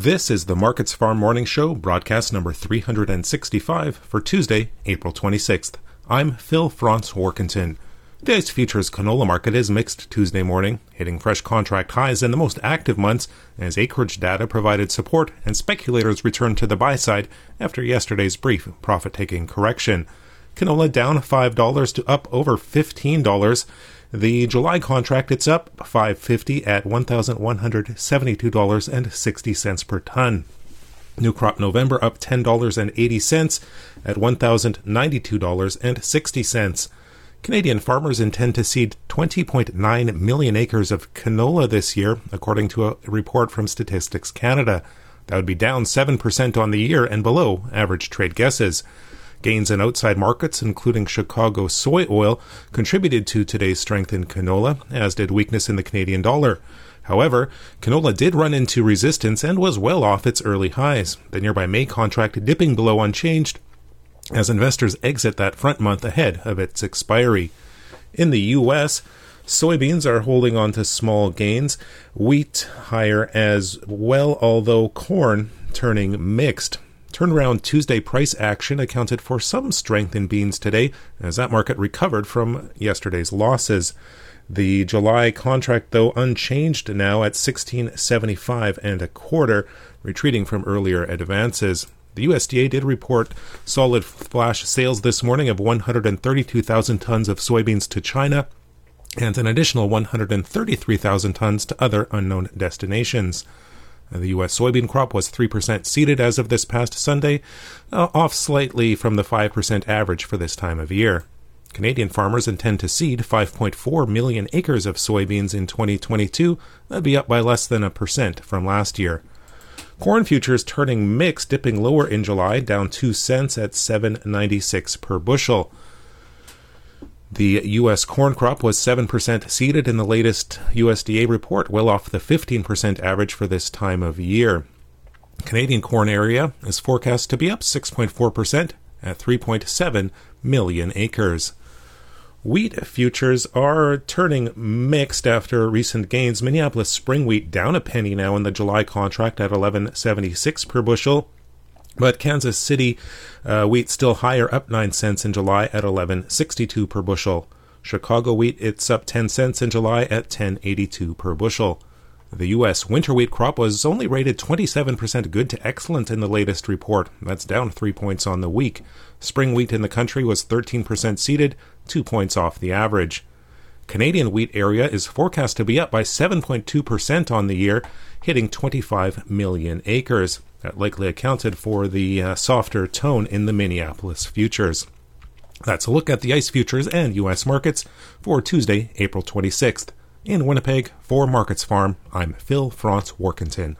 This is the Markets Farm Morning Show, broadcast number 365 for Tuesday, April 26th. I'm Phil Franz Warkentin. Today's futures canola market is mixed Tuesday morning, hitting fresh contract highs in the most active months as acreage data provided support and speculators returned to the buy side after yesterday's brief profit taking correction. Canola down $5 to up over $15. The July contract it's up 550 at $1,172.60 per ton. New crop November up $10.80 at $1,092.60. Canadian farmers intend to seed 20.9 million acres of canola this year, according to a report from Statistics Canada. That would be down 7% on the year and below average trade guesses. Gains in outside markets, including Chicago soy oil, contributed to today's strength in canola, as did weakness in the Canadian dollar. However, canola did run into resistance and was well off its early highs, the nearby May contract dipping below unchanged as investors exit that front month ahead of its expiry. In the U.S., soybeans are holding on to small gains, wheat higher as well, although corn turning mixed. Turnaround Tuesday price action accounted for some strength in beans today as that market recovered from yesterday's losses. The July contract, though unchanged now at 1675 and a quarter, retreating from earlier advances. The USDA did report solid flash sales this morning of 132,000 tons of soybeans to China and an additional 133,000 tons to other unknown destinations. The U.S. soybean crop was 3% seeded as of this past Sunday, uh, off slightly from the 5% average for this time of year. Canadian farmers intend to seed 5.4 million acres of soybeans in 2022. That'd be up by less than a percent from last year. Corn futures turning mixed, dipping lower in July, down 2 cents at 7.96 per bushel. The U.S. corn crop was 7% seeded in the latest USDA report, well off the 15% average for this time of year. Canadian corn area is forecast to be up 6.4% at 3.7 million acres. Wheat futures are turning mixed after recent gains. Minneapolis spring wheat down a penny now in the July contract at 11.76 per bushel. But Kansas City uh, wheat still higher, up 9 cents in July at 11.62 per bushel. Chicago wheat it's up 10 cents in July at 10.82 per bushel. The U.S. winter wheat crop was only rated 27% good to excellent in the latest report. That's down 3 points on the week. Spring wheat in the country was 13% seeded, 2 points off the average. Canadian wheat area is forecast to be up by 7.2% on the year, hitting 25 million acres. That likely accounted for the uh, softer tone in the Minneapolis futures. That's a look at the ICE futures and U.S. markets for Tuesday, April 26th. In Winnipeg, for Markets Farm, I'm Phil Franz Warkentin.